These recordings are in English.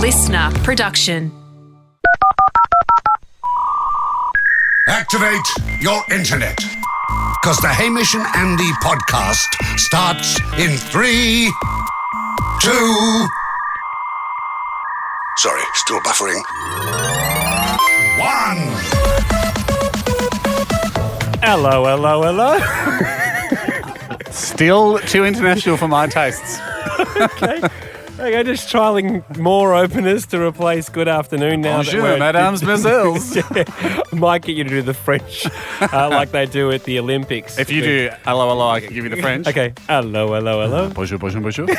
listener production. Activate your internet. Because the Hamish and Andy podcast starts in three, two. Sorry, still buffering. One. Hello, hello, hello. Still too international for my tastes. okay. Okay, just trialing more openers to replace good afternoon now. Bonjour, we're- mesdames. Yeah, I might get you to do the French uh, like they do at the Olympics. If you do hello, hello, I can give you the French. Okay. Hello, hello, hello. Bonjour, bonjour, bonjour.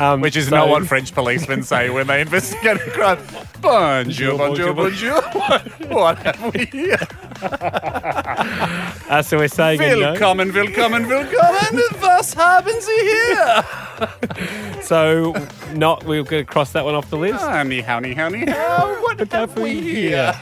Um, Which is so- not what French policemen say when they investigate a crime. Bonjour, bonjour, bonjour. What, what have we here? Uh, so we're saying Willkommen, willkommen, willkommen. Was haben Sie here? So not we're going to cross that one off the list. Ah, ni hao, ni hao, ni hao. What have we here?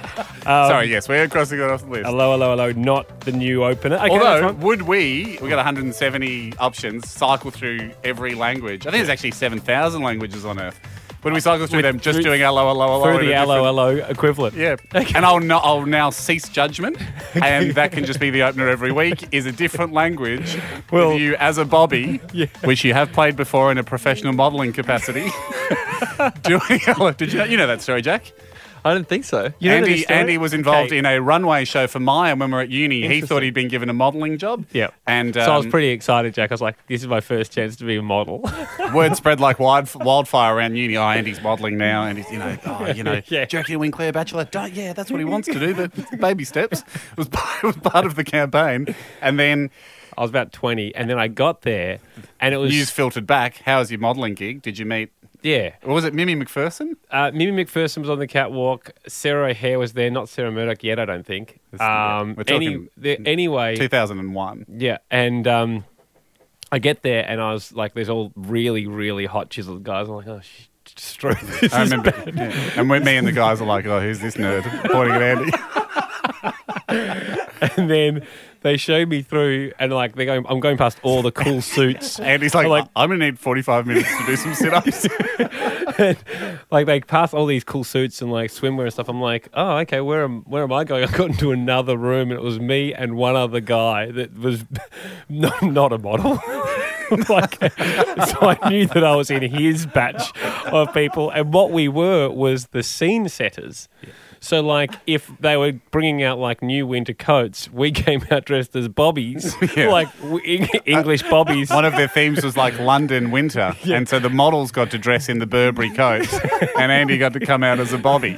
Um, Sorry, yes, we're crossing it off the list. Hello, hello, hello. Not the new opener. Okay, Although, would we, we got 170 options, cycle through every language? I think there's actually 7,000 languages on Earth. Would we cycle through With- them just through- doing hello, hello, hello? through the a hello, different- hello equivalent. Yeah. And I'll, no, I'll now cease judgment, and that can just be the opener every week, is a different language Well- with you as a Bobby, which you have played before in a professional modelling capacity. doing hello. Did you know, you know that story, Jack? I didn't think so. You know Andy, this? Andy was involved Okay. in a runway show for Myer when we were at uni. He thought he'd been given a modelling job. Yeah. And so I was um, pretty excited, Jack. I was like, this is my first chance to be a model. word spread like wild, wildfire around uni. Oh, Andy's modelling now, and he's you know, oh, you know, Yeah. do you reckon win Claire Bachelor? Don't, yeah, that's what he wants to do. The baby steps it was part, it was part of the campaign, and then I was about 20, and then I got there, and it was news filtered back. How was your modelling gig? Did you meet? Yeah. Or was it Mimi Macpherson? Uh, Mimi Macpherson was on the catwalk. Sarah O'Hare was there, not Sarah Murdoch yet, I don't think. Um, we're any, talking the, anyway, Two thousand and one. yeah, and um, I get there, and I was like, "There's all really, really hot chiseled guys." I'm like, "Oh, sh- screw this." I is remember, bad." yeah. and when me and the guys are like, "Oh, who's this nerd?" Pointing at Andy. and then they show me through, and like they're going, I'm going past all the cool suits. Andy's like, I'm like- "I'm gonna need forty-five minutes to do some sit-ups." like they pass all these cool suits and like swimwear and stuff. I'm like, oh, okay, where am where am I going? I got into another room and it was me and one other guy that was not, not a model. like, so I knew that I was in his batch of people, and what we were was the scene setters. So, like, if they were bringing out like new winter coats, we came out dressed as bobbies, Yeah. like w- Eng- English bobbies. One of their themes was like London winter, and so the models got to dress in the Burberry coats, and Andy got to come out as a Bobby.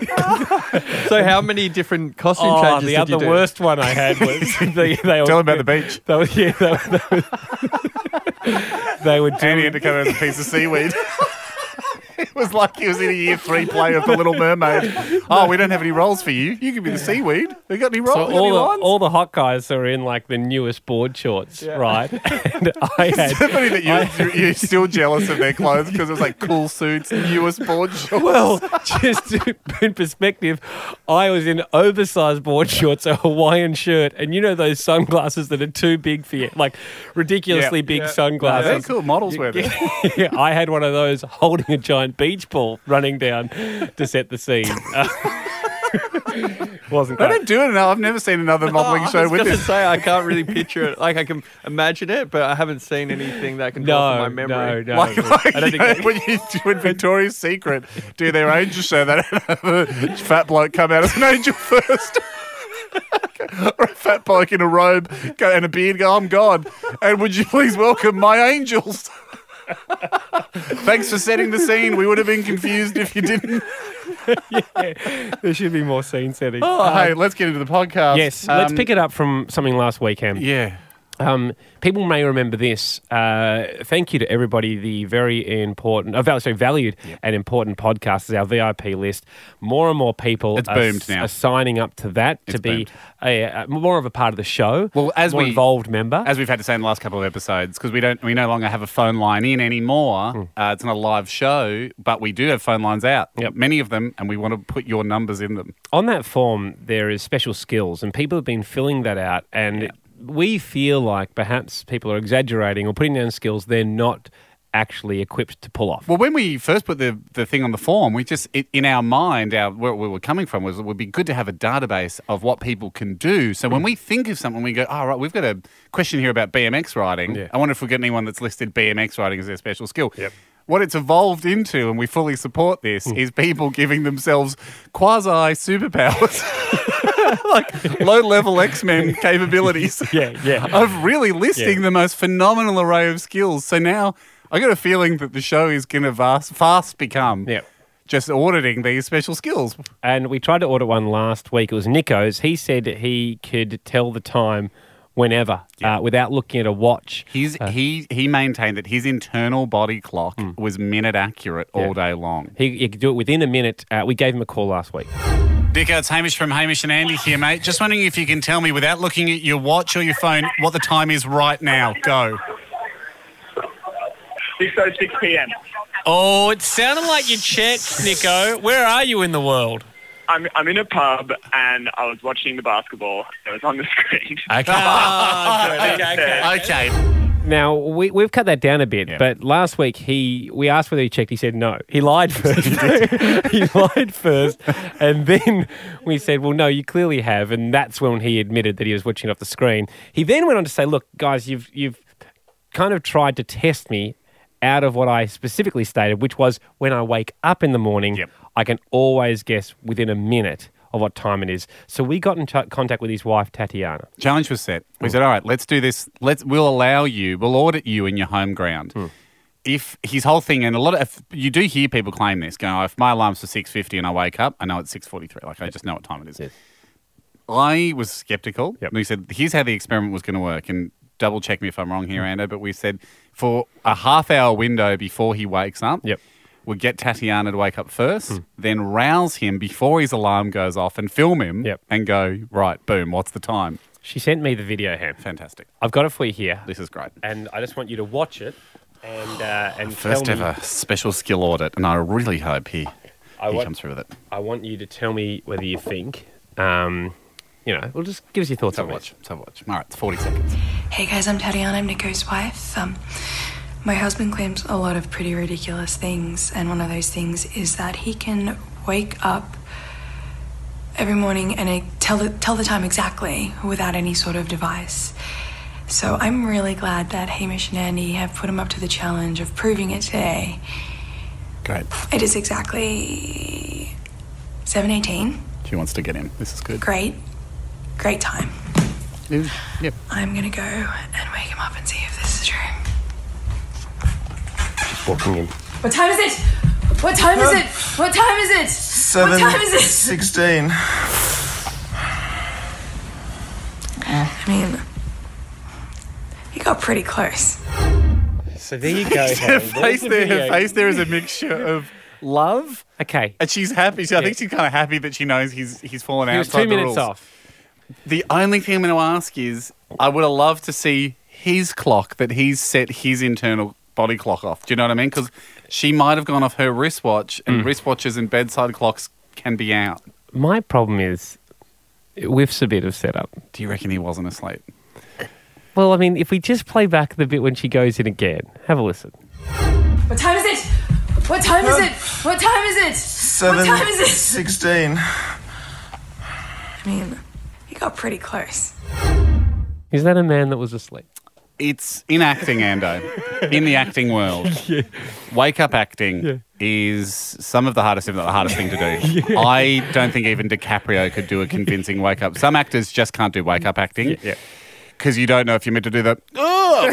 So how many different costume Oh, changes the did other you do? worst one I had was they, they Tell were, him about the beach. They were, yeah, they, were- they, were- they were Andy had doing. to come out as a piece of seaweed. it was like he was in a year three play of The Little Mermaid. Oh, we don't have any roles for you. You can be the seaweed. We got any roles? So We got any all the, lines? all the hot guys are in like the newest board shorts, right? And I had. It's funny that you're, you're still jealous of their clothes because it was like cool suits, newest board shorts. Well, just to- in perspective, I was in oversized board shorts, a Hawaiian shirt, and you know those sunglasses that are too big for you, like ridiculously Yeah. big Yeah. they're sunglasses. cool models wear them. yeah, I had one of those holding a giant beach ball running down to set the scene. Uh, wasn't They great. don't do it enough. I've never seen another modelling I show was with gonna this. say I can't really picture it. Like I can imagine it, but I haven't seen anything that can draw No, from my memory. no, no. Like, like I don't you think know, when, you, when Victoria's Secret do their angel show, they don't have a fat bloke come out as an angel first. or a fat bloke in a robe go, and a beard go, I'm God. And would you please welcome my angels? Thanks for setting the scene. We would have been confused if you didn't. yeah, There should be more scene setting. Oh, hey, let's get into the podcast. Yes, let's Um, pick it up from something last weekend. Yeah. Um, people may remember this. Uh, thank you to everybody. The very important, uh, val- sorry, valued and important podcast is our VIP list. More and more people It's are, boomed now. are signing up to that to be a, a, more of a part of the show. Well, as more we- involved member. As we've had to say in the last couple of episodes, because we don't, we no longer have a phone line in anymore. Hmm. Uh, it's not a live show, but we do have phone lines out. Yep. Many of them, and we want to put your numbers in them. on that form, there is special skills, and people have been filling that out. And we feel like perhaps people are exaggerating or putting down skills they're not actually equipped to pull off. Well, when we first put the, the thing on the form, we just, it, in our mind, our, where we were coming from was it would be good to have a database of what people can do. So when we think of something, we go, oh, right, we've got a question here about BMX riding. Yeah. I wonder if we get anyone that's listed BMX riding as their special skill. Yep. What it's evolved into, and we fully support this, Hmm. is people giving themselves quasi superpowers. like low level X Men capabilities. Yeah, yeah. Of really listing Yeah. the most phenomenal array of skills. So now I got a feeling that the show is going to vast, fast become Yeah. just auditing these special skills. And we tried to order one last week. It was Nicko's. He said he could tell the time whenever uh, without looking at a watch. His, he, he maintained that his internal body clock was minute accurate all. Yeah. day long. He, he could do it within a minute. Uh, we gave him a call last week. Nicko, it's Hamish from Hamish and Andy here, mate. Just wondering if you can tell me, without looking at your watch or your phone, what the time is right now. Go. 6.06 p.m. Oh, it sounded like you checked, Nicko. Where are you in the world? I'm, I'm in a pub and I was watching the basketball. It was on the screen. Ah, okay. okay, okay. okay. Now we we've cut that down a bit, Yeah. but last week he we asked whether he checked. He said no. He lied first. he lied first, and then we said, "Well, no, you clearly have," and that's when he admitted that he was watching it off the screen. He then went on to say, "Look, guys, you've you've kind of tried to test me out of what I specifically stated, which was when I wake up in the morning, Yep. I can always guess within a minute." Of what time it is, so we got in t- contact with his wife Tatiana. Challenge was set. We hmm. said, all right, let's do this. Let's we'll allow you, we'll audit you in your home ground. Hmm. If his whole thing, and a lot of if you do hear people claim this, going, oh, if my alarm's for six fifty and I wake up, I know it's six forty three. Like I just know what time it is. Yes. I was skeptical. Yep. We said, here's how the experiment was going to work, and double check me if I'm wrong here, hmm. Ando. But we said for a half hour window before he wakes up, Yep. We'd get Tatiana to wake up first, then rouse him before his alarm goes off and film him, Yep. and go right, boom, what's the time? She sent me the video, Ham. Fantastic. I've got it for you here. This is great. and I just want you to watch it and uh, and First tell me, ever special skill audit, and I really hope he, I he want, comes through with it. I want you to tell me whether you think, um, you know, well, just give us your thoughts So on watch, watch. so watch. All right, it's 40 seconds. Hey guys, I'm Tatiana. I'm Nicko's wife. Um, my husband claims a lot of pretty ridiculous things, and one of those things is that he can wake up every morning and tell the, tell the time exactly without any sort of device. So I'm really glad that Hamish and Andy have put him up to the challenge of proving it today. Great. It is exactly 7:18. She wants to get in. This is good. Great, great time. Yep. I'm gonna go and wake him up and see if this is true. Just walking in. What time is it? What time is it? What time is it? Seven What time is it? sixteen. Uh, I mean, he got pretty close. So there you go. Her face there, her face there is a mixture of love, Okay. and she's happy. She, I think she's kind of happy that she knows he's he's fallen He was outside two the minutes rules. off. The only thing I'm going to ask is, I would have loved to see his clock that he's set his internal body clock off. Do you know what I mean? Because she might have gone off her wristwatch, Mm. and wristwatches and bedside clocks can be out. My problem is it whiffs a bit of setup. Do you reckon he wasn't asleep? Well, I mean, if we just play back the bit when she goes in again, have a listen. What time is it? What time is it? What time is it? Seven What time is it? sixteen. I mean, he got pretty close. Is that a man that was asleep? It's in acting, Ando. in the acting world, wake up acting is some of the hardest, if not the hardest thing to do. I don't think even DiCaprio could do a convincing wake up. Some actors just can't do wake up acting. Yeah. Because you don't know if you're meant to do the, oh,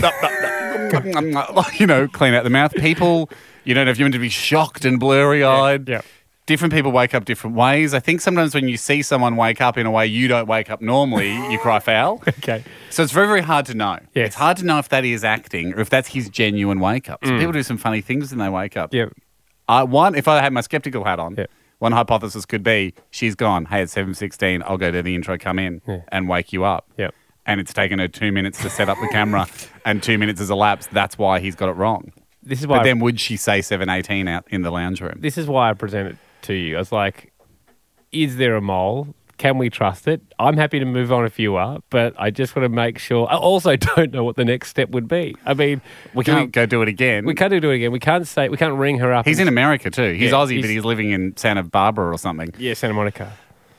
you know, clean out the mouth. People, you don't know if you're meant to be shocked and blurry eyed. Yeah. Different people wake up different ways. I think sometimes when you see someone wake up in a way you don't wake up normally, you cry foul. Okay. So it's very, very hard to know. Yes. It's hard to know if that is acting or if that's his genuine wake up. So mm. people do some funny things when they wake up. Yeah. I one, if I had my skeptical hat on, Yeah. one hypothesis could be she's gone. Hey, it's seven sixteen. I'll go to the intro, come in, Yeah. and wake you up. Yep. And it's taken her two minutes to set up the camera, and two minutes has elapsed. That's why he's got it wrong. This is why. But then, would she say seven eighteen out in the lounge room? this is why I present it to you. I was like, is there a mole? Can we trust it? I'm happy to move on if you are, but I just want to make sure. I also don't know what the next step would be. I mean, We can't go do it again. We can't do it again. We can't say. We can't ring her up. He's in America too. He's Yeah, Aussie, he's- but he's living in Santa Barbara or something. Yeah, Santa Monica.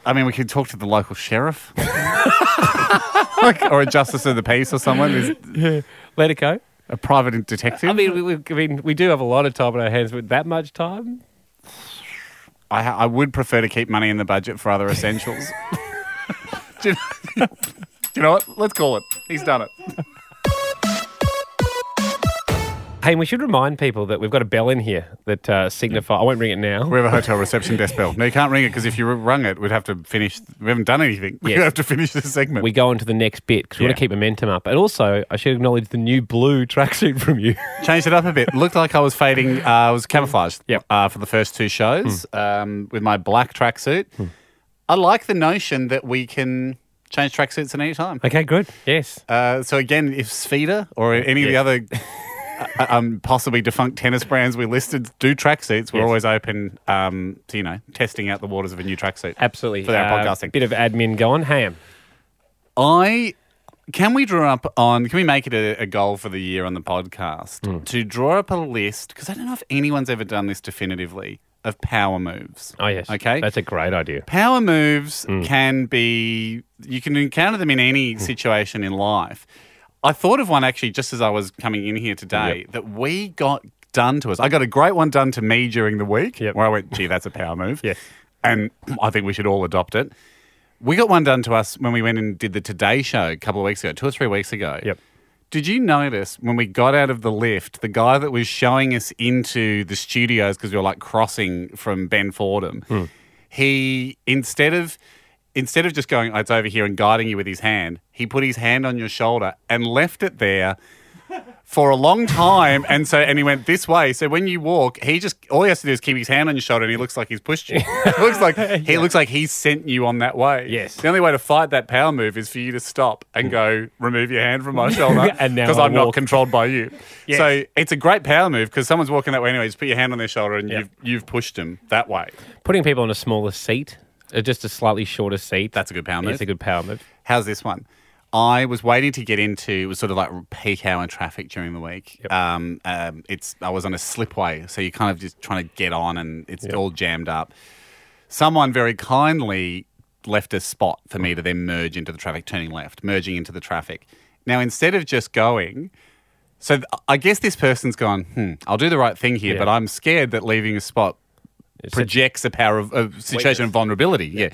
I mean, we could talk to the local sheriff, Like, or a justice of the peace or someone. Who's Let it go. a private detective. I mean, we, we, I mean, we do have a lot of time on our hands. With that much time, I, I would prefer to keep money in the budget for other essentials. do, you, do you know what? Let's call it. He's done it. Hey, we should remind people that we've got a bell in here that uh, signify. I won't ring it now. We have a hotel reception desk bell. No, you can't ring it because if you rung it, we'd have to finish. We haven't done anything. We Yes. have to finish this segment. we go on to the next bit because we want to keep momentum up. And also, I should acknowledge the new blue tracksuit from you. changed it up a bit. Looked like I was fading. Uh, I was camouflaged. Yep. Uh, for the first two shows um, with my black tracksuit. I like the notion that we can change tracksuits at any time. okay, good. Yes. Uh, so again, if Sfida or any of the other um, possibly defunct tennis brands we listed do track tracksuits, we're Yes. always open um, to you know testing out the waters of a new track tracksuit. Absolutely. For our Uh, podcasting. Bit of admin going. Ham. I can we draw up on can we make it a, a goal for the year on the podcast Hmm. to draw up a list because I don't know if anyone's ever done this definitively of power moves. Oh, yes. Okay. That's a great idea. Power moves Hmm. can be, you can encounter them in any situation in life. I thought of one actually just as I was coming in here today that we got done to us. I got a great one done to me during the week Yep. where I went, gee, that's a power move. Yes. And I think we should all adopt it. We got one done to us when we went and did the Today Show a couple of weeks ago, two or three weeks ago. Yep. Did you notice when we got out of the lift, the guy that was showing us into the studios because we were like crossing from Ben Fordham, Hmm. he instead of instead of just going, "Oh, it's over here and guiding you with his hand, he put his hand on your shoulder and left it there for a long time. And so, and he went this way. So when you walk, he just all he has to do is keep his hand on your shoulder, and he looks like he's pushed you. It looks like he looks like he's sent you on that way. Yes. The only way to fight that power move is for you to stop and go, remove your hand from my shoulder, And now because I I'm not walk. controlled by you. Yes. So it's a great power move because someone's walking that way anyway. Just put your hand on their shoulder, and Yeah. you've you've pushed them that way. Putting people on a smaller seat, uh, just a slightly shorter seat. That's a good power move. It's a good power move. How's this one? I was waiting to get into it was sort of like peak hour traffic during the week. Yep. Um, um, it's I was on a slipway, so you're kind of just trying to get on, and it's all jammed up. Someone very kindly left a spot for me to then merge into the traffic, turning left, merging into the traffic. Now instead of just going, so th- I guess this person's gone. Hmm, I'll do the right thing here, Yeah. but I'm scared that leaving a spot projects a power of a situation Weakness. of vulnerability. Yeah.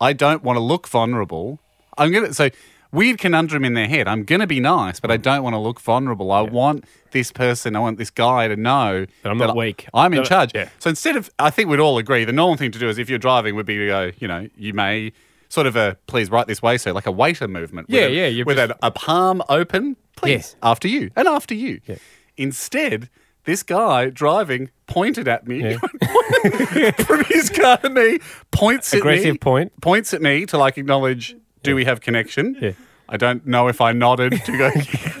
I don't want to look vulnerable. I'm gonna so weird conundrum in their head. I'm gonna be nice, but I don't want to look vulnerable. I want this person, I want this guy to know That I'm not weak. I'm in That- uh, charge. yeah. So instead of I think we'd all agree the normal thing to do is if you're driving would be to go, you know, you may sort of a please right this way, so like a waiter movement. with Yeah, a- yeah, With just- a, a palm open, please. Yeah. After you. And after you. Yeah. Instead, this guy driving pointed at me from his car to me, points at me. Aggressive point. Points at me to like acknowledge, do we have connection? Yeah. I don't know if I nodded to go,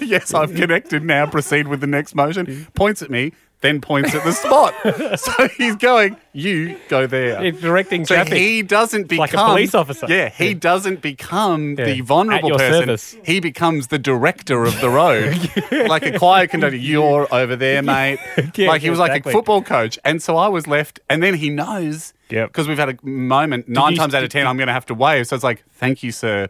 yes, I've connected now, proceed with the next motion. Mm. Points at me, then points at the spot. so he's going, you go there. It's directing So traffic. he doesn't become like a police officer. Yeah, he Yeah. doesn't become Yeah. the vulnerable person. service. He becomes the director of the road, like a choir conductor. You're over there, mate. Yeah, like he was like a football coach, and so I was left. And then he knows Yep. because we've had a moment. Nine you- times out of ten, I'm going to have to wave. So it's like, thank you, sir,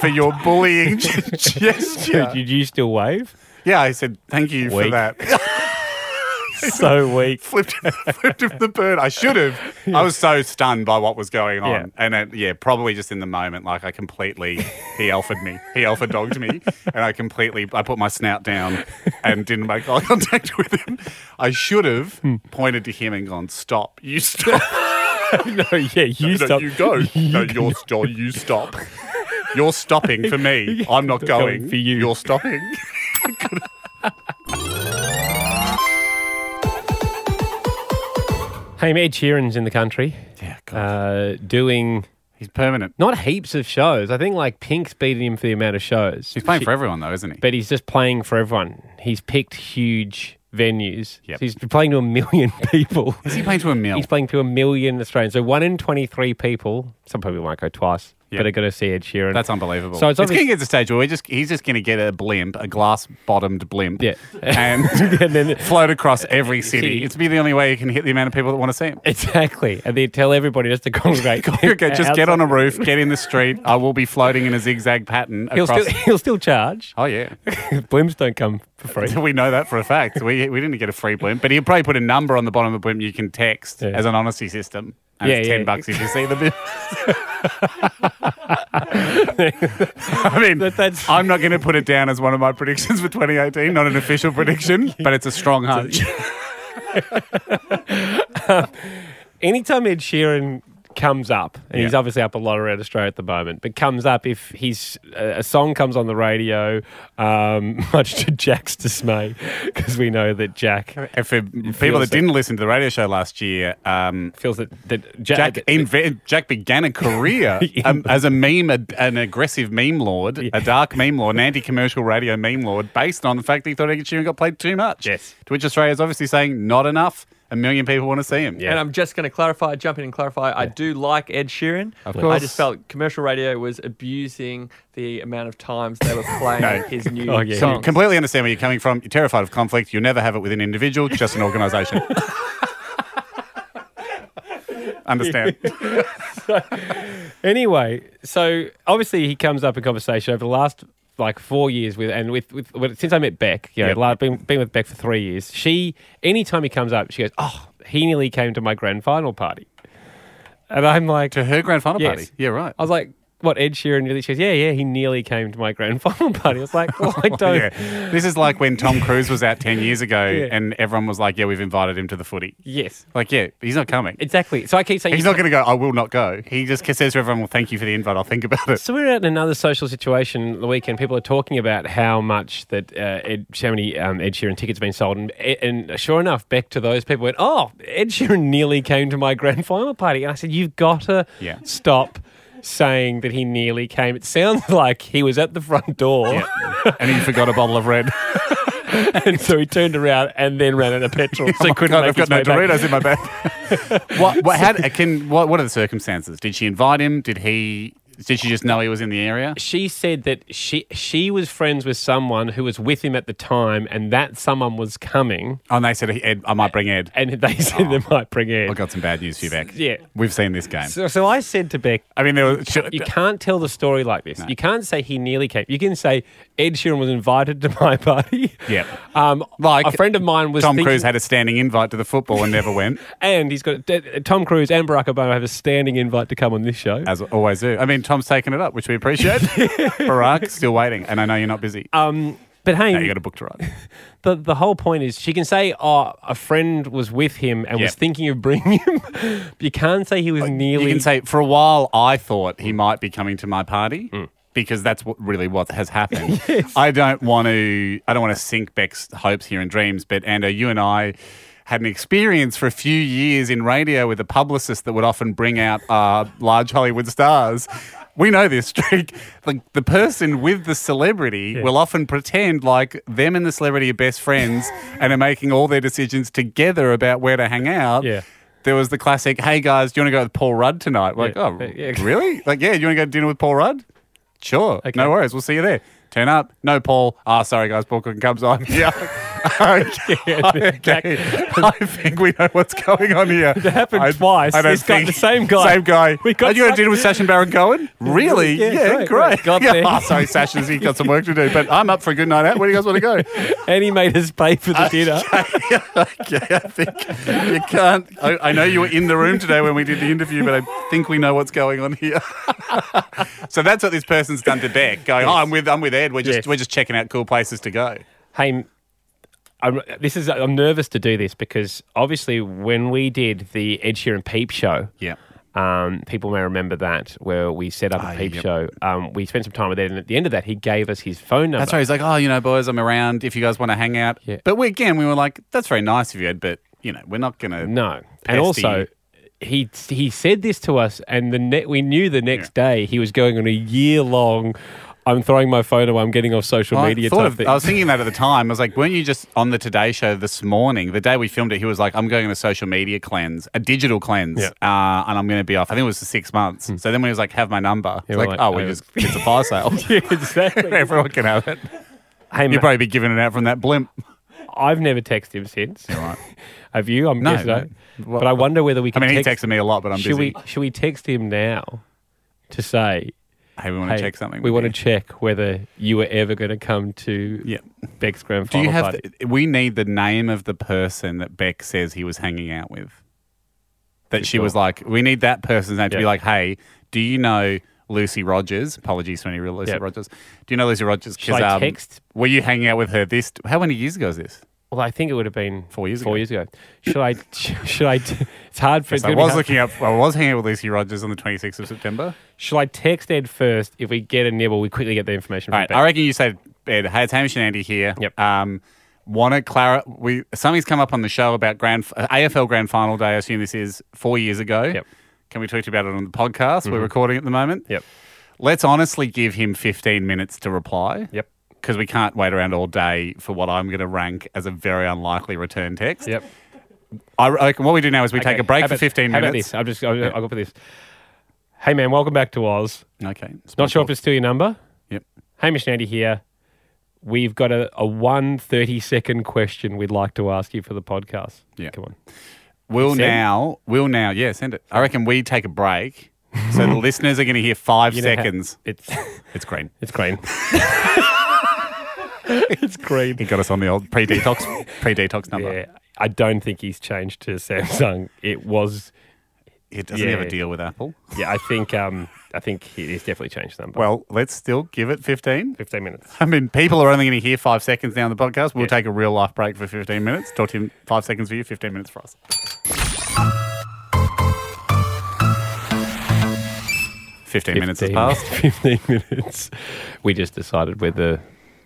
for your bullying gesture. Did you still wave? Yeah, I said thank you for that. so weak. flipped, flipped him the bird. I should have. I was so stunned by what was going on, Yeah. and it, yeah, probably just in the moment, like I completely he alphaed me, he alpha dogged me, and I completely I put my snout down and didn't make eye contact with him. I should have Hmm. pointed to him and gone, "Stop! You stop! no, yeah, you no, stop. you go! no, you're st- you stop! You're stopping for me. I'm not Going going for you. You're stopping." Hey, Ed Sheeran's in the country Yeah, God, uh, doing he's permanent. not heaps of shows. I think like Pink's beating him for the amount of shows. He's playing She- for everyone, though, isn't he? But he's just playing for everyone. He's picked huge venues. Yep. He's playing to a million people. Is he playing to a mill? He's playing to a million Australians. So one in 23 people, some people might go twice, Yep. but are got to see Ed Sheeran. That's unbelievable. So it's going to get to the stage where we just he's just going to get a blimp, a glass bottomed blimp, Yeah. and, And then- float across every city. It's be the only way you can hit the amount of people that want to see him. Exactly. And they tell everybody just to congregate. Okay, just get on a roof, get in the street. I will be floating in a zigzag pattern He'll still, he'll still charge. oh yeah, Blimps don't come for free. we know that for a fact. We we didn't get a free blimp, but he'll probably put a number on the bottom of the blimp you can text Yeah. as an honesty system. And Yeah, it's ten bucks if you see the bill. I mean, That- I'm not going to put it down as one of my predictions for 2018, not an official prediction, but it's a strong hunch. Um, anytime Ed Sheeran comes up, and he's obviously up a lot around Australia at the moment, but comes up if he's a song comes on the radio, um, much to Jack's dismay, because we know that Jack And for people feels that didn't listen to the radio show last year, um, feels that that Jack, Jack inve- Jack began a career um, as a meme, a, an aggressive meme lord, a dark meme lord, an anti-commercial radio meme lord, based on the fact that he thought Ed Sheeran got played too much. Yes. To which Australia is obviously saying not enough. A million people want to see him. Yeah. And I'm just going to clarify, jump in and clarify. I do like Ed Sheeran. Of course. I just felt commercial radio was abusing the amount of times they were playing No. his new Oh, yeah. Com- songs. completely understand where you're coming from. You're terrified of conflict. You'll never have it with an individual, just an organisation. understand. Anyway, so obviously he comes up in conversation over the last like four years with and with, with, with since I met Beck, you know, Yep. like, been, been with Beck for three years. She anytime he comes up, she goes, "Oh, he nearly came to my grand final party," and I'm like, To her grand final Yes. party. Yeah, right. I was like, "What Ed Sheeran nearly?" She goes, "Yeah, yeah, he nearly came to my grand final party." I was like, "Well, I don't." Yeah. This is like when Tom Cruise was out 10 years ago Yeah. and everyone was like, yeah, we've invited him to the footy. Yes, Like, yeah, he's not coming. exactly. So I keep saying He's not going to go, I will not go. He just says to everyone, well, thank you for the invite. I'll think about it. So we're at another social situation the weekend. People are talking about how much that uh, Ed, how many um, Ed Sheeran tickets have been sold, and, and sure enough, back to those people went, "Oh, Ed Sheeran nearly came to my grand final party," and I said, "You've got to Yeah. stop." Saying that he nearly came. It sounds like he was at the front door, and he forgot a bottle of red. and so he turned around and then ran out of petrol. Oh so Oh couldn't God, make I've got his no way back. Doritos in my bag. what, what, how, can, what, what are the circumstances? Did she invite him? Did he? Did she just know he was in the area? She said that she she was friends with someone who was with him at the time, and that someone was coming, Oh, and they said, Ed, I might bring Ed. and they said they oh. might bring Ed. I've got some bad news for you, Beck. Yeah. We've seen this game. So, so I said to Beck, I mean, there was. you can't tell the story like this. You can't say he nearly came. You can say Ed Sheeran was invited to my party. Yep. Um, Like a friend of mine was Tom thinking- Cruise had a standing invite to the football and never went, and he's got uh, Tom Cruise and Barack Obama have a standing invite to come on this show. as always do. I mean, Tom's taken it up, which we appreciate. Barack, still waiting. And I know you're not busy. Um, but hey, no, you got a book to write. the the whole point is she can say, "Oh, a friend was with him and was thinking of bringing him." but you can't say he was nearly. You can say, for a while, I thought he might be coming to my party. Because that's what really what has happened. I don't want to. I don't want to sink Beck's hopes here and dreams. But Ando, you and I had an experience for a few years in radio with a publicist that would often bring out uh, large Hollywood stars. We know this trick. Like the person with the celebrity will often pretend like them and the celebrity are best friends and are making all their decisions together about where to hang out Yeah. there was the classic, "Hey guys, do you want to go with Paul Rudd tonight?" We're like, Yeah. oh, yeah. really? Like, yeah, do you want to go to dinner with Paul Rudd? Sure, Okay. no worries. We'll see you there. Turn up. No, Paul. Ah, sorry guys, Paul on. Yeah. okay. okay. I think we know what's going on here. It happened twice. I This guy- the same guy. Same guy. We got Are you going to dinner with Sacha Baron Cohen? Really? Yeah, Yeah, great, great. great. Got Yeah. there. Oh, sorry, Sash, he's got some work to do, but I'm up for a good night out. Where do you guys want to go? and he made us pay for the uh, dinner. okay, I think you can't. I, I know you were in the room today when we did the interview, but I think we know what's going on here. so that's what this person's done to Beck, going, "Oh, I'm with, I'm with Ed. We're just, Yes. we're just checking out cool places to go." Hey, I'm, this is I'm nervous to do this because obviously when we did the Ed Sheeran Peep Show, Yeah. um, people may remember that where we set up a Ah, Peep yep. Show. Um, we spent some time with Ed, and at the end of that, he gave us his phone number. That's right. He's like, "Oh, you know, boys, I'm around. If you guys want to hang out." Yeah. But we again, we were like, "That's very nice of you, Ed, but you know, we're not gonna." No, Pesty. and also. He he said this to us, and the ne- we knew the next day he was going on a year long I'm throwing my phone away. I'm getting off social I media type of- I was thinking that at the time. I was like, weren't you just on the Today Show this morning? The day we filmed it, he was like, I'm going on a social media cleanse, a digital cleanse, Yeah. uh, and I'm going to be off. I think it was for six months. So then when he was like, have my number, it's we're like, like, oh, we oh. just, it's a fire sale. yeah, exactly. Everyone can have it. hey, You'd probably be giving it out from that blimp. I've never texted him since. right. Have you? I'm No, guessing no. no. But I wonder whether we can. I mean, he text, texted me a lot, but I'm should busy. we? Should we text him now to say? Hey, we want hey, to check something. We want to check whether you were ever going to come to Yeah. Beck's grand Do you have? party. The, we need the name of the person that Beck says he was hanging out with. That she Sure. was like, we need that person's name to be like, hey, do you know Lucy Rogers? Apologies to any real Lucy Yep. Rogers. Do you know Lucy Rogers? Should I um, text? Were you hanging out with her this? How many years ago is this? Well, I think it would have been Four years Four ago. years ago. Should I? Should I? It's hard for. it's I was looking up. I was hanging out with Lucy Rogers on the 26th of September. Should I text Ed first? If we get a nibble, we quickly get the information. Right. I reckon you said, Ed, hey, it's Hamish and Andy here. Yep. Um, Want to Clara? We something's come up on the show about grand uh, AFL Grand Final Day. I assume this is four years ago. Yep. Mm-hmm. Can we talk to you about it on the podcast? We're recording at the moment. Yep. Let's honestly give him 15 minutes to reply. Yep. Because we can't wait around all day for what I'm going to rank as a very unlikely return text. Yep. I reckon what we do now is we take a break how for about- 15 how minutes. About this? I'll just I'll, I'll go for this. Hey man, welcome back to Oz. Okay. Not sure if it's still your number. Yep. Hamish and Andy here. We've got a, a one 30 second question we'd like to ask you for the podcast. Yeah. Come on. We'll Send? now, we'll now, yeah, send it. I reckon we take a break. So the listeners are going to hear five You know how- seconds. It's It's green. it's green. it's great. He got us on the old pre-detox, pre-detox number. Yeah. I don't think he's changed to Samsung. It was It doesn't have a deal with Apple. yeah, I think um I think he's definitely changed the number. Well, let's still give it 15. 15 minutes. I mean, people are only going to hear five seconds now on the podcast. We'll Yeah. take a real life break for 15 minutes. Talk to him five seconds for you, 15 minutes for us. 15 minutes has passed. 15 minutes. We just decided whether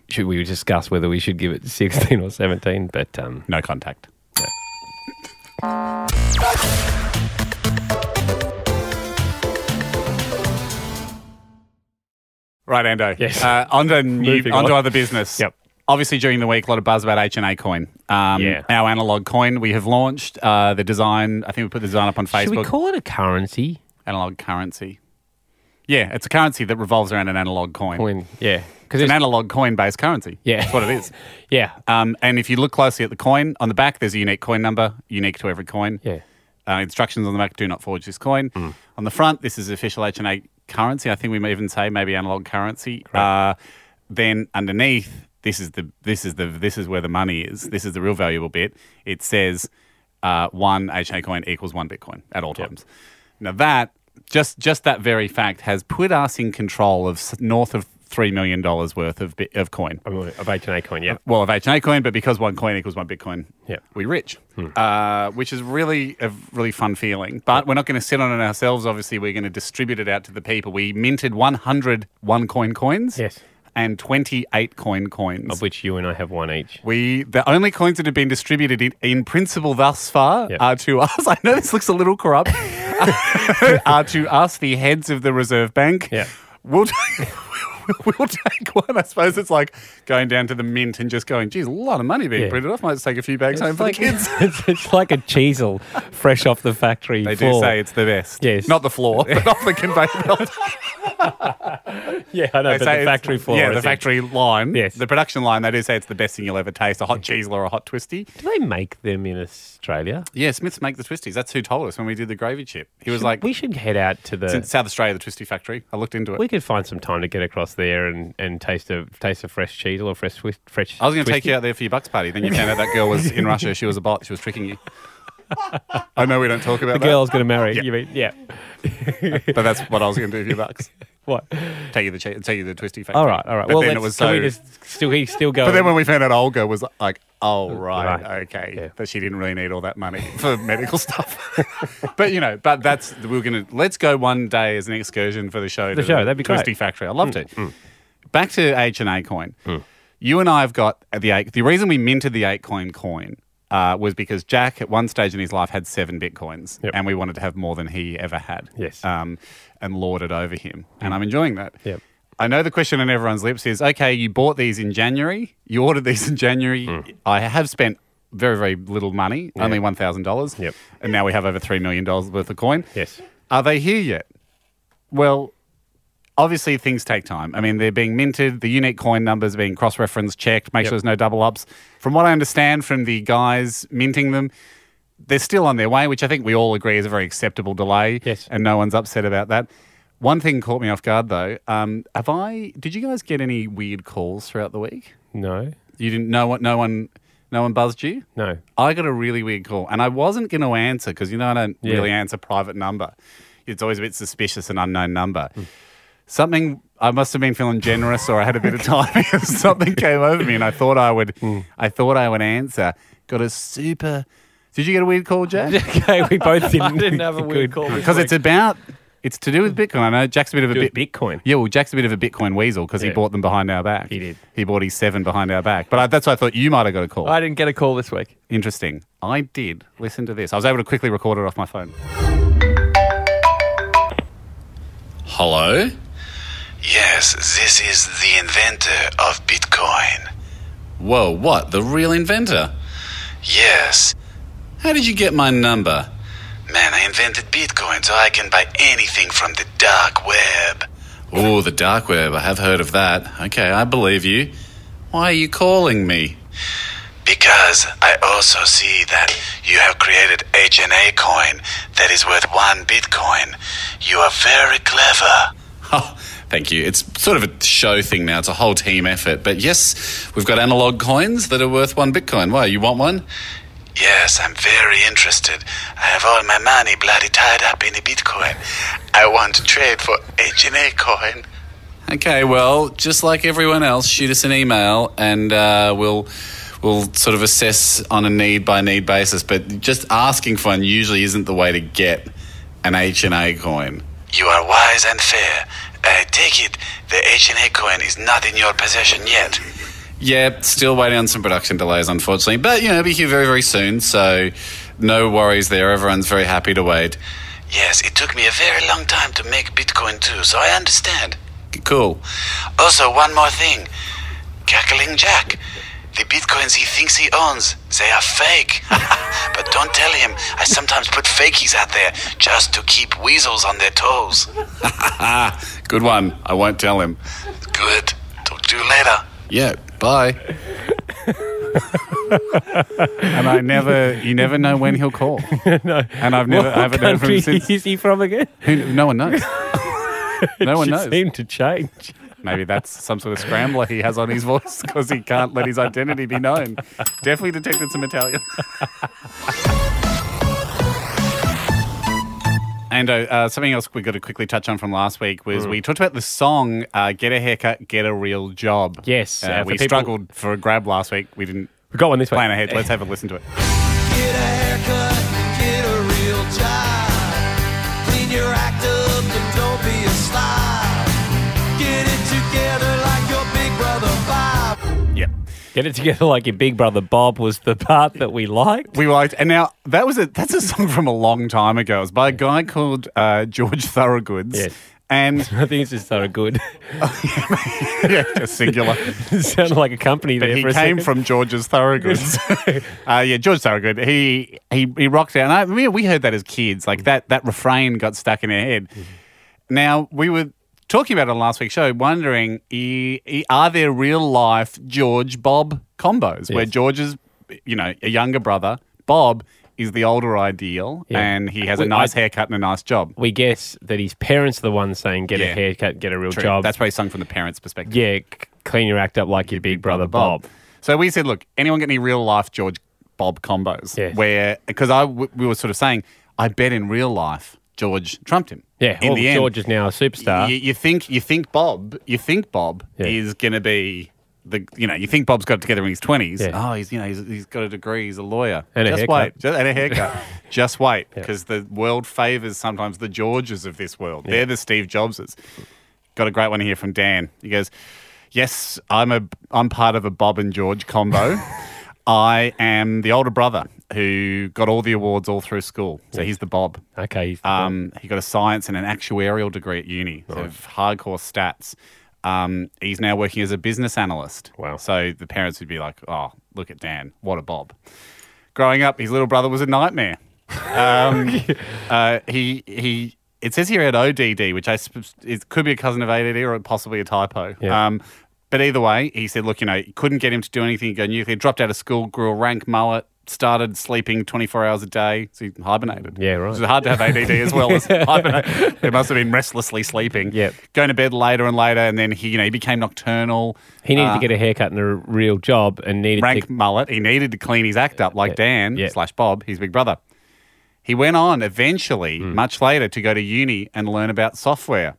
should we discuss whether we should give it 16 or 17, but um No contact. Right, Ando. Yes. Uh, on to new, Moving on to other business. Yep. Obviously, during the week, a lot of buzz about H and A Coin. Um, Yeah. Our analog coin. We have launched uh, the design. I think we put the design up on Facebook. should we call it a currency? analog currency. Yeah, it's a currency that revolves around an analog coin. Coin. Yeah. Cuz It's an analog coin-based currency. Yeah. that's what it is. yeah. Um, and if you look closely at the coin on the back, there's a unique coin number, unique to every coin. Yeah. Uh, instructions on the back: Do not forge this coin. Hmm. On the front, this is official H and A currency. I think we may even say maybe analog currency. Uh, then underneath, this is the this is the this is where the money is. This is the real valuable bit. It says uh, one H and A coin equals one Bitcoin at all times. Now that just just that very fact has put us in control of north of three million dollars worth of of coin of H and A coin, yeah. Well, of H and A coin, but because one coin equals one Bitcoin, Yeah. we rich, uh, which is really a really fun feeling. But we're not going to sit on it ourselves. Obviously, we're going to distribute it out to the people. We minted 100 one coin coins, Yes. and 28 coin coins. Of which you and I have one each. we the only coins that have been distributed in, in principle thus far Yep. are to us. I know this looks a little corrupt. are to us, the heads of the Reserve Bank. Yeah. We'll we'll take one. I suppose it's like going down to the mint and just going, geez, a lot of money being Yeah. printed off. Might just take a few bags home It's for like, the kids. it's, it's like a cheesel fresh off the factory They floor. do say it's the best. Yes. Not the floor, but off the conveyor belt. Yeah, I know, They but the factory floor. Yeah, the factory line. Yes. The production line, they do say it's the best thing you'll ever taste a hot cheese or a hot twisty. Do they make them in Australia? Yeah, Smiths make the twisties. That's who told us when we did the gravy chip. He was like, we should head out to the. South Australia, the twisty factory. I looked into it. We could find some time to get across there and, and taste a taste a fresh cheese or fresh fresh. I was going to take you out there for your bucks party. Then you found out that girl was in Russia. She was a bot. She was tricking you. I know we don't talk about The that, girl I was going to marry. You mean yeah? but that's what I was going to do for your bucks. What? Take you the che- take you the twisty factory. All right, all right. But well, then it was so. we just still he still go? but then when we found out Olga was like, oh right, Right. okay, Yeah. that she didn't really need all that money for medical stuff. but you know, but that's we are gonna let's go one day as an excursion for the show. The to show, that'd be Twisty great. Mm, Factory. I'd love to. Back to H and A coin. You and I have got the eight. The reason we minted the eight coin coin. Uh, was because Jack at one stage in his life had seven bitcoins, Yep. and we wanted to have more than he ever had. Yes. um, and lord it over him, and I'm enjoying that. Yep. I know the question on everyone's lips is okay, you bought these in January, you ordered these in January. Hmm. I have spent very, very little money, only $1,000. Yep. And now we have over $3 million worth of coin. Yes. Are they here yet? Well, obviously things take time. I mean, they're being minted, the unique coin numbers being cross referenced, checked, make Yep. sure there's no double ups. From what I understand from the guys minting them, they're still on their way, which I think we all agree is a very acceptable delay. Yes. And no one's upset about that. One thing caught me off guard though. Um, have I? Did you guys get any weird calls throughout the week? No. You didn't know what? No one, no one buzzed you. No. I got a really weird call, and I wasn't going to answer because you know I don't Yeah. really answer private number. It's always a bit suspicious, an unknown number. Something I must have been feeling generous, or I had a bit of time. Something came over me, and I thought I would. Hmm. I thought I would answer. Got a super. Did you get a weird call, Jack? okay, we both didn't. I didn't have a weird Good. call Because it's about. It's to do with Bitcoin. I know Jack's a bit of a bit. Bitcoin. Yeah, well, Jack's a bit of a Bitcoin weasel because he Yeah. bought them behind our back. He did. He bought his seven behind our back. But I, that's why I thought you might have got a call. I didn't get a call this week. Interesting. I did. Listen to this. I was able to quickly record it off my phone. Hello? Yes, this is the inventor of Bitcoin. Whoa, what? The real inventor? Yes. How did you get my number? Man, I invented Bitcoin so I can buy anything from the dark web. Oh, the dark web. I have heard of that. Okay, I believe you. Why are you calling me? Because I also see that you have created HNA coin that is worth one Bitcoin. You are very clever. Oh, thank you. It's sort of a show thing now. It's a whole team effort. But yes, we've got analog coins that are worth one Bitcoin. Why, you want one? Yes, I'm very interested. I have all my money bloody tied up in a Bitcoin. I want to trade for HNA coin. Okay, well, just like everyone else, shoot us an email and uh, we'll we'll sort of assess on a need by need basis. But just asking for one usually isn't the way to get an HNA coin. You are wise and fair. I take it the HNA coin is not in your possession yet. Yeah, still waiting on some production delays, unfortunately. But, you know, it'll be here very, very soon, so no worries there. Everyone's very happy to wait. Yes, it took me a very long time to make Bitcoin too, so I understand. Cool. Also, one more thing Cackling Jack. The bitcoins he thinks he owns, they are fake. but don't tell him. I sometimes put fakies out there just to keep weasels on their toes. Good one. I won't tell him. Good. Talk to you later. Yeah, bye. And I never, you never know when he'll call. no. And I've never, What I haven't heard from him since. is he from again? Who, no one knows. No one Should knows. seem to change. Maybe that's some sort of scrambler he has on his voice because he can't let his identity be known. Definitely detected some Italian. And uh, uh, something else we got to quickly touch on from last week was Mm. we talked about the song uh, "Get a Haircut, Get a Real Job." Yes, uh, uh, we people- struggled for a grab last week. We didn't We got one this week. plan ahead. Let's have a listen to it. Get it together like your big brother Bob was the part that we liked. We liked, and now that was a that's a song from a long time ago. It was by a guy called uh, George Thorogoods. Yes. And I think it's just so good. yeah, just singular. it sounded like a company But there he came second. from George's Thorogoods. uh, yeah, George Thorogood. He he he rocked out. And I mean, we heard that as kids. Like that that refrain got stuck in our head. Now we were talking about it on last week's show, wondering are there real life George Bob combos where Yes. George is, you know, a younger brother, Bob is the older ideal, Yeah. and he has a nice I- haircut and a nice job. We guess that his parents are the ones saying, get Yeah. a haircut, get a real True. job. That's probably sung from the parents' perspective. yeah, c- clean your act up like your big brother Bob. So we said, look, anyone get any real life George Bob combos? Yes. Where because I w- we were sort of saying, I bet in real life George trumped him. Yeah, in well, the end, George is now a superstar. You, you think you think Bob, you think Bob Yeah. is going to be the you know you think Bob's got it together in his twenties. Yeah. Oh, he's you know he's, he's got a degree, he's a lawyer. And a Just haircut. wait, just, and a haircut. Just wait, because the world favors sometimes the Georges of this world. They're the Steve Jobses. Got a great one here from Dan. He goes, "Yes, I'm a I'm part of a Bob and George combo. I am the older brother who got all the awards all through school. So he's the Bob. okay. the Um, he got a science and an actuarial degree at uni. So hardcore stats. Um, he's now working as a business analyst. Wow. So the parents would be like, "Oh, look at Dan, what a bob." Growing up, his little brother was a nightmare. Um, uh, he he. It says here at ODD, which I it could be a cousin of ADD or possibly a typo. Yeah. Um, but either way, he said, "Look, you know, couldn't get him to do anything. Go nuclear. Dropped out of school, grew a rank mullet." Started sleeping 24 hours a day, so he hibernated. Yeah, right. It's hard to have ADD as well as hibernate. It must have been restlessly sleeping. Yeah. Going to bed later and later, and then he, you know, he became nocturnal. He needed Uh, to get a haircut and a real job and needed rank to. mullet. He needed to clean his act up like Dan Yeah. slash Bob, his big brother. He went on eventually, Hmm. much later, to go to uni and learn about software.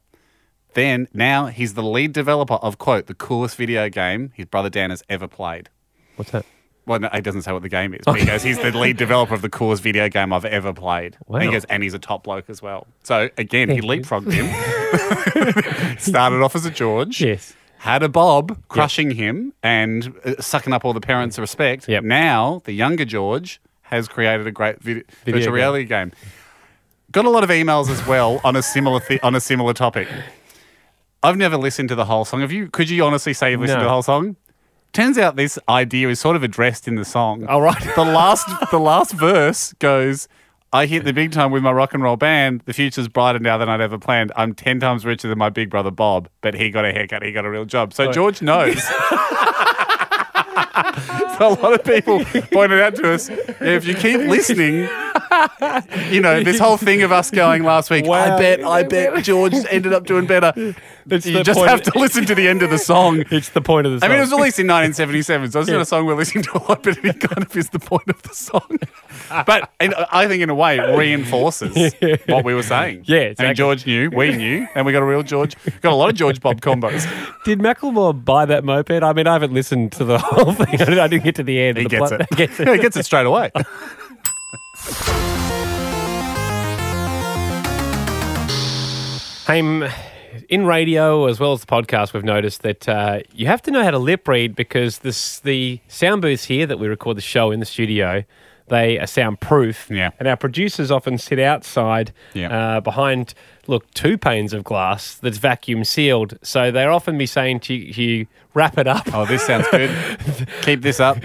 Then now he's the lead developer of quote the coolest video game his brother Dan has ever played. What's that? Well, no, he doesn't say what the game is. But he goes, he's the lead developer of the coolest video game I've ever played. And he goes, and he's a top bloke as well. So again, he Thank you. leapfrogged him. Started off as a George. Yes. Had a Bob crushing him and uh, sucking up all the parents' respect. Yep. Now the younger George has created a great vid- Video virtual game. reality game. Got a lot of emails as well on a similar on a similar topic. I've never listened to the whole song. Have you? Could you honestly say you've listened No. to the whole song? Turns out this idea is sort of addressed in the song. All right. the last the last verse goes. I hit the big time with my rock and roll band. The future's brighter now than I'd ever planned. I'm 10 times richer than my big brother Bob, but he got a haircut, he got a real job. So George knows. so a lot of people pointed out to us if you keep listening, you know, this whole thing of us going last week, I bet, I bet George ended up doing better. It's you just have to listen to the end of the song. It's the point of the song. I mean, it was released in 1977, so it's Yeah. not a song we're listening to a lot, but it kind of is the point of the song. but in, I think, in a way, it reinforces what we were saying. Yeah, I mean. George knew, we knew, and we got a real George. Got a lot of George Bob combos. Did Macklemore buy that moped? I mean, I haven't listened to the whole thing. I didn't, get to the end. He The gets it. gets he gets it straight away. In radio as well as the podcast, we've noticed that uh, you have to know how to lip read because this the sound booths here that we record the show in the studio, they are soundproof. Yeah. And our producers often sit outside Yeah. uh, behind, look, two panes of glass that's vacuum sealed. So they'll often be saying to you, wrap it up, Oh, this sounds good. Keep this up.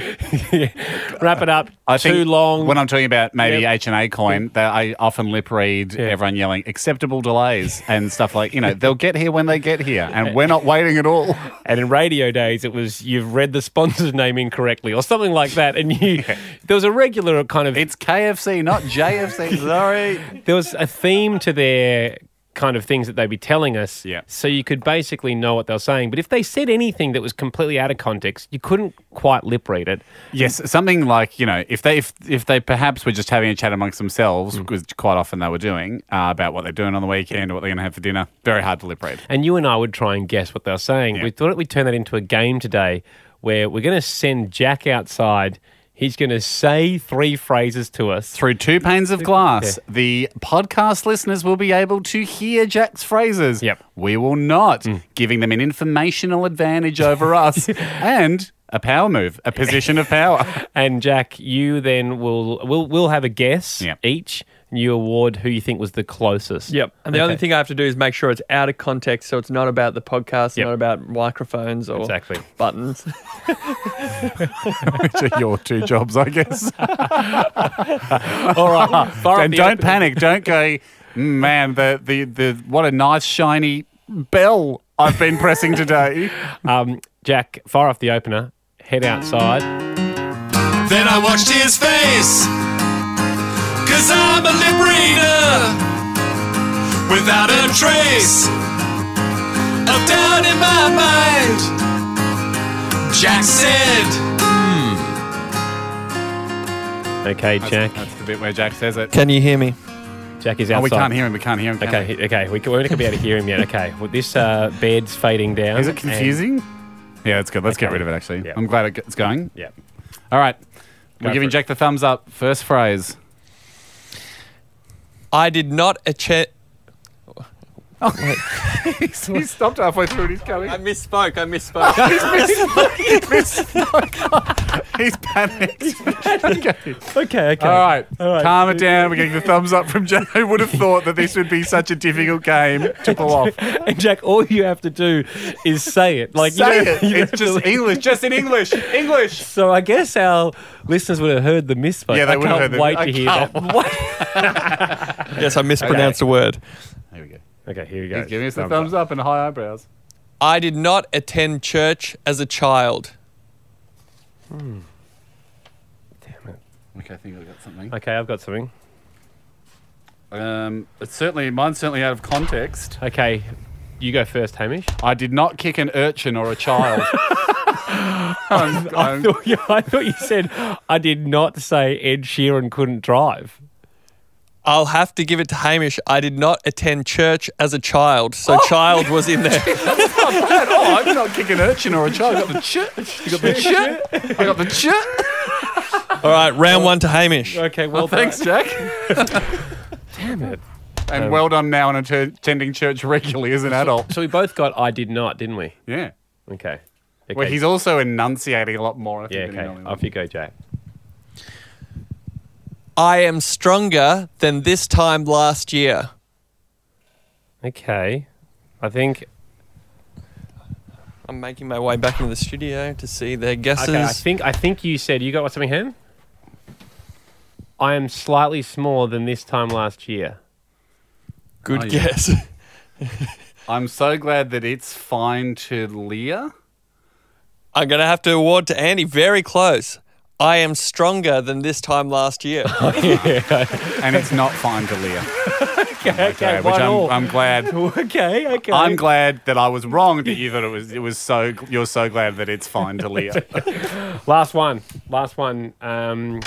wrap it up, I too long. When I'm talking about maybe Yep. H and A coin, that I often lip read Yeah. everyone yelling acceptable delays and stuff like you know they'll get here when they get here, and we're not waiting at all. And in radio days, it was you've read the sponsor's name incorrectly or something like that. And you, there was a regular kind of It's KFC, not JFC. Sorry. there was a theme to their kind of things that they'd be telling us. Yeah. So you could basically know what they were saying. But if they said anything that was completely out of context, you couldn't quite lip read it. Yes, something like you know, if they if, if they perhaps were just having a chat amongst themselves, which quite often they were doing uh, about what they're doing on the weekend or what they're going to have for dinner. Very hard to lip read. And you and I would try and guess what they were saying. Yeah. We thought we'd turn that into a game today where we're going to send Jack outside. He's going to say three phrases to us. Through two panes of glass, the podcast listeners will be able to hear Jack's phrases. Yep. We will not, mm. giving them an informational advantage over us and a power move, a position of power. And Jack, you then will we'll we'll have a guess Yep. each. And you award who you think was the closest. Yep. And the only thing I have to do is make sure it's out of context, so it's not about the podcast, Yep. not about microphones or Exactly. buttons. Which are your two jobs, I guess. All right. And don't open- panic. Don't go, "Mm, man, the, the, the, what a nice shiny bell I've been pressing today. Um, Jack, fire off the opener. Head outside. Then I watched his face. Cause I'm a lip reader without a trace of doubt in my mind. Jack said, Okay, Jack. That's the bit where Jack says it. Can you hear me? Jack is outside. Oh, we can't hear him. We can't hear him. can Okay, we? okay. We, c- we're not going to be able to hear him yet. Okay. Well, this uh, bed's fading down. Is it and- confusing? Yeah, that's good. Let's get rid of it, actually. Yeah. I'm glad it's going. Yeah. All right. Go We're giving it. Jack the thumbs up. First phrase. I did not achieve. he stopped halfway through and he's coming. I misspoke. I misspoke. He's misspoke. He's panicked. okay. Okay, okay. All right. All right. Calm it down. We're getting the thumbs up from Jack. Who would have thought that this would be such a difficult game to pull off? And Jack, all you have to do is say it. Like Say you don't- it. you It's have to just li- English. Just in English. English. So I guess our listeners would have heard the misspoke. Yeah, they I would have can't heard the- wait I to hear can't that. Yes, I mispronounced a word. Here we go. Okay, here we go. He's giving us the thumbs up and high eyebrows. I did not attend church as a child. Hmm. Damn it. Okay, I think I've got something. Okay, I've got something. Um, it's certainly mine's certainly out of context. Okay, you go first, Hamish. I did not kick an urchin or a child. I'm- I I'm- thought, you, I thought you said I did not say Ed Sheeran couldn't drive. I'll have to give it to Hamish. I did not attend church as a child, so oh. child was in there. oh, I'm not kicking an urchin or a child. I got the chit. You got the chit. I got the chit. All right, round one to Hamish. Okay, well, Thanks, Jack. Damn it. And um, well done now on attending church regularly as an adult. So we both got I did not, didn't we? Yeah. Okay. okay. Well, he's also enunciating a lot more. I think, yeah, okay. Off you go, Jack. I am stronger than this time last year. Okay. I think I'm making my way back into the studio to see their guesses. Okay, I think I think you said you got something, Ham. I am slightly smaller than this time last year. Good Oh, yeah. guess. I'm so glad that it's fine to Leah. I'm going to have to award to Andy. Very close. I am stronger than this time last year. And it's not fine to Leah. Okay, Okay, which I'm. I'm glad. okay, okay. I'm glad that I was wrong that you thought it was. It was so. You're so glad that it's fine to Leah. Last one. Last one. Um,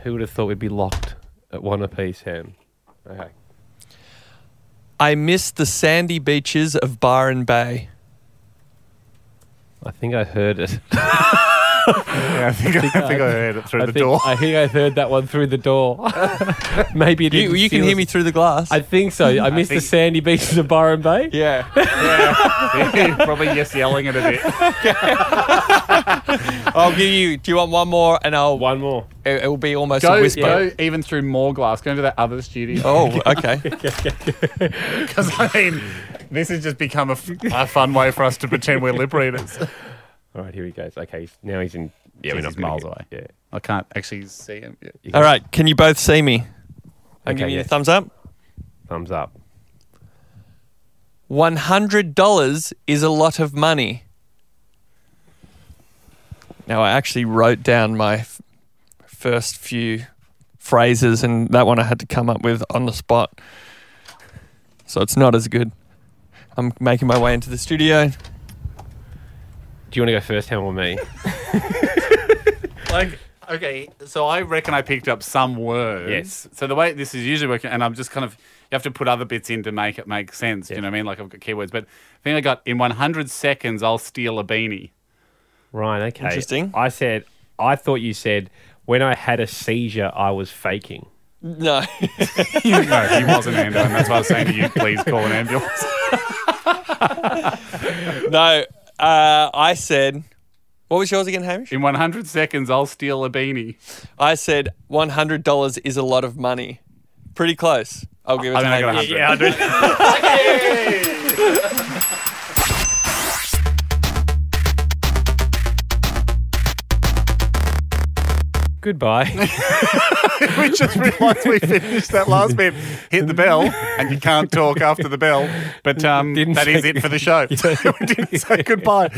who would have thought we'd be locked at one apiece, Ham? Okay. I miss the sandy beaches of Byron Bay. I think I heard it. Yeah, I think I, think I heard it through I the think, door. I think I heard that one through the door. Maybe it You, didn't you can hear us- me through the glass. I think so. I missed the think- sandy beaches of Byron Bay. yeah. yeah, probably just yelling it a bit. I'll give you. Do you want one more? And I'll. One more. It, it will be almost Go, a whisper. go even through more glass. Go into that other studio. Oh, okay. Because I mean, this has just become a, f- a fun way for us to pretend we're lip readers. All right, here he goes. Okay, he's- now he's in. Yeah, Jeez, we're not he's gonna miles get- away. Yeah. I can't actually see him. yet. You All can- right. Can you both see me? I'm Okay, giving you yes. the thumbs up. Thumbs up. One hundred dollars is a lot of money. Now I actually wrote down my f- first few phrases, and that one I had to come up with on the spot. So it's not as good. I'm making my way into the studio. Do you want to go first, Ham, or me? Like, okay, so I reckon I picked up some words. Yes. So the way this is usually working, and I'm just kind of, you have to put other bits in to make it make sense. Do you know what I mean? Like I've got keywords, but I think I got in 100 seconds, I'll steal a beanie. right. Okay. Interesting. I said. I thought you said when I had a seizure, I was faking. No. no, he wasn't Ando, and that's why I was saying to you, please call an ambulance. no. Uh, I said, what was yours again, Hamish? In 100 seconds, I'll steal a beanie. I said $100 is a lot of money. Pretty close. I'll give it I I got 100. Yeah, 100. Goodbye. we just realised we finished that last bit. Hit the bell, and you can't talk after the bell. But um, that is it for the show. So we didn't say goodbye.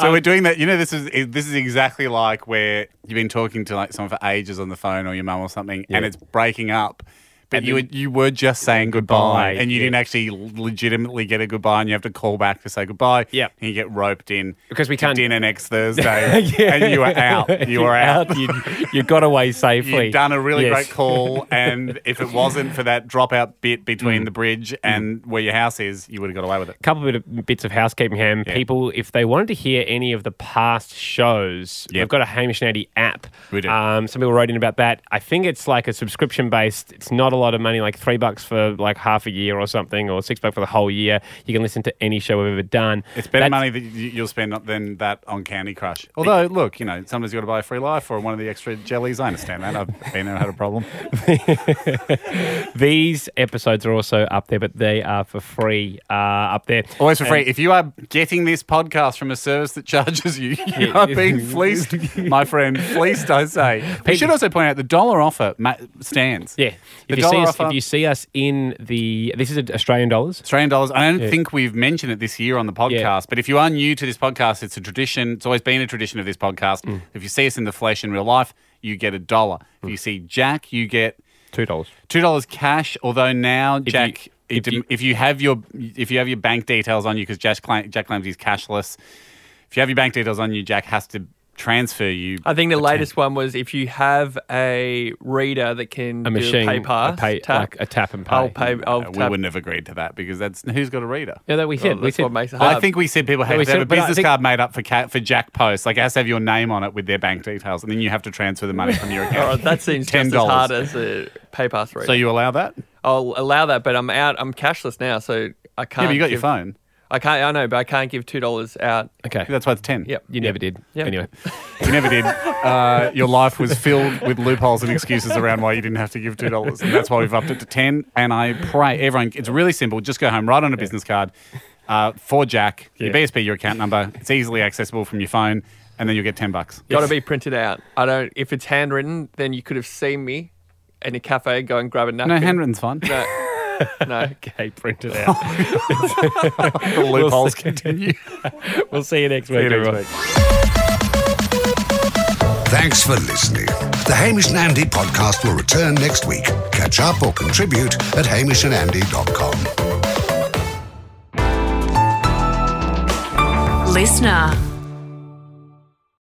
So we're doing that. You know, this is this is exactly like where you've been talking to like someone for ages on the phone or your mum or something, and it's breaking up. But And you were, then- you were just saying goodbye, Goodbye, and you yeah. didn't actually legitimately get a goodbye, and you have to call back to say goodbye. Yeah, and you get roped in Because we to can't- dinner next Thursday, Yeah. and you were out. You were out. You, you got away safely. You'd done a really Yes. great call, and if it wasn't for that dropout bit Mm. between the bridge and where your house is, you would have got away with it. A couple bit of bits of housekeeping, Ham. Yeah. People, if they wanted to hear any of the past shows, Yep. we've got a Hamish and Andy app. We do. Um, some people wrote in about that. I think it's like a subscription based. It's not a lot of money, like three bucks for like half a year or something, or six bucks for the whole year, you can listen to any show we've ever done. It's better That's- money that you- you'll spend than that on Candy Crush. Although, look, you know, sometimes you got to buy a free life or one of the extra jellies. I understand that. I've been there, had a problem. These episodes are also up there, but they are for free uh, up there. Always for free. If you are getting this podcast from a service that charges you, you are being fleeced, my friend. Fleeced, I say. We should also point out the dollar offer ma- stands. Yeah. The If you, see us, offer- if you see us in the, this is Australian dollars. Australian dollars. I don't Yeah. think we've mentioned it this year on the podcast, Yeah. but if you are new to this podcast, it's a tradition. It's always been a tradition of this podcast. Mm. If you see us in the flesh in real life, you get a dollar. If you see Jack, you get Two dollars. two dollars cash. Although now, you- Jack, if if, you- if you have your if you have your bank details on you, because Jack, Jack claims he's cashless. If you have your bank details on you, Jack has to transfer you. I think the latest one was if you have a reader that can A do machine, pay pass, a pay, tap, like a tap and pay. I'll pay. I'll we tap. wouldn't have agreed to that because that's who's got a reader. Yeah, that we Well, said. we that's said what makes it hard. I think we said people have we to have a business think- card made up for cat, for Jack Post. Like it has to have your name on it with their bank details, and then you have to transfer the money from your account. right, that seems just as $10. hard as a pay pass reader. So you allow that? I'll allow that, but I'm out. I'm cashless now, so I can't. Yeah, but you got your phone. I can't. I know, but I can't give two dollars out. okay. That's why it's ten. Yep. You never did. Yep. Anyway. You never did. Uh, your life was filled with loopholes and excuses around why you didn't have to give two dollars, and that's why we've upped it to ten. And I pray everyone. It's really simple. Just go home, write on a business card uh, for Jack. Your Yeah. BSB, your account number. It's easily accessible from your phone, and then you'll get ten bucks. Got to be printed out. I don't. If it's handwritten, then you could have seen me in a cafe go and grab a napkin. No, handwritten's fine. No, no. Okay, print it out. the loopholes continue. we'll see you next See week, you next week. Thanks for listening. The Hamish and Andy podcast will return next week. Catch up or contribute at hamishandandy.com. Listener.